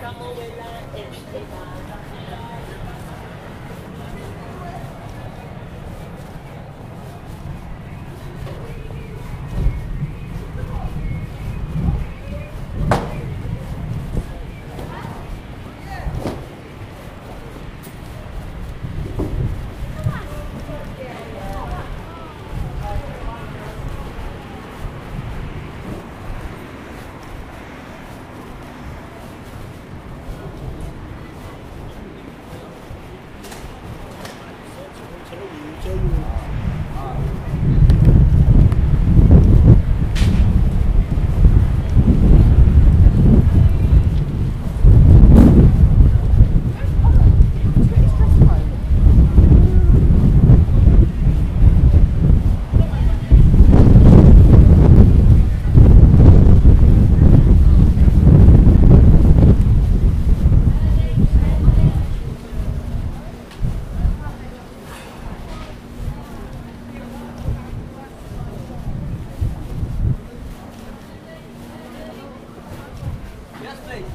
Camuela, Esteban,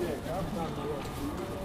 Как там